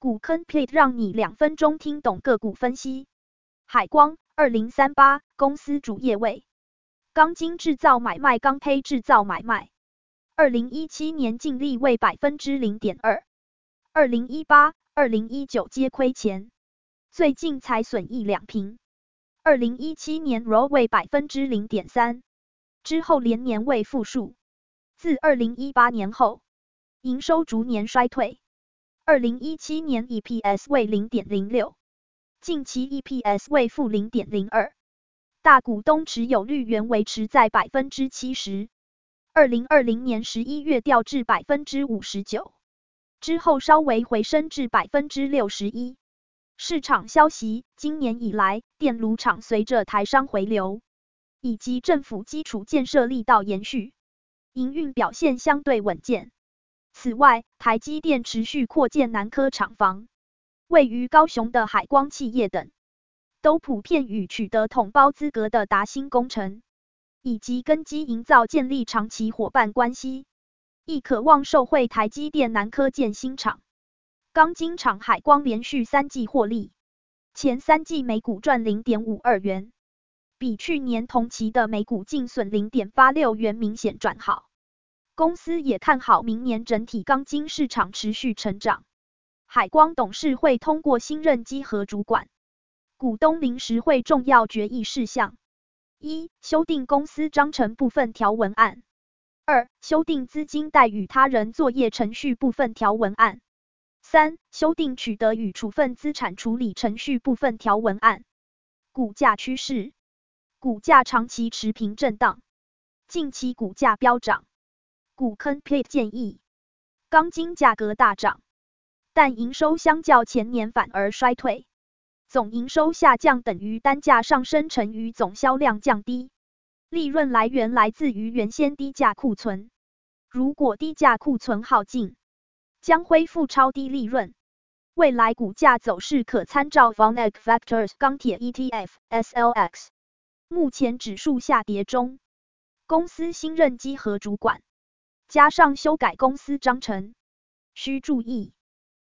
股坑 plate 让你两分钟听懂个股分析。海光二零三八公司主业为钢筋制造买卖、钢坯制造买卖。二零一七年净利为百分之零点二，二零一八、二零一九皆亏钱，最近才损益两平。二零一七年 ROE 为百分之零点三，之后连年为负数。自二零一八年后，营收逐年衰退。二零一七年 EPS 为零点零六，近期 EPS 为负零点零二，大股东持有率原维持在百分之七十，二零二零年十一月调至百分之五十九，之后稍微回升至百分之六十一。市场消息，今年以来，电炉厂随着台商回流，以及政府基础建设力道延续，营运表现相对稳健。此外，台积电持续扩建南科厂房，位于高雄的海光企业等，都普遍与取得统包资格的达新工程，以及根基营造建立长期伙伴关系，亦渴望受惠台积电南科建新厂。钢筋厂海光连续三季获利，前三季每股赚零点五二元，比去年同期的每股净损零点八六元明显转好。公司也看好明年整体钢筋市场持续成长。海光董事会通过新任稽核主管、股东临时会重要决议事项：一、修订公司章程部分条文案；二、修订资金贷与他人作业程序部分条文案；三、修订取得与处分资产处理程序部分条文案。股价趋势：股价长期持平震荡，近期股价飙涨。股坑 plate 建议，钢筋价格大涨，但营收相较前年反而衰退，总营收下降等于单价上升乘于总销量降低，利润来源来自于原先低价库存，如果低价库存耗尽，将恢复超低利润，未来股价走势可参照 VanEck Factors 钢铁 ETF SLX，目前指数下跌中，公司新任稽核主管。加上修改公司章程，需注意。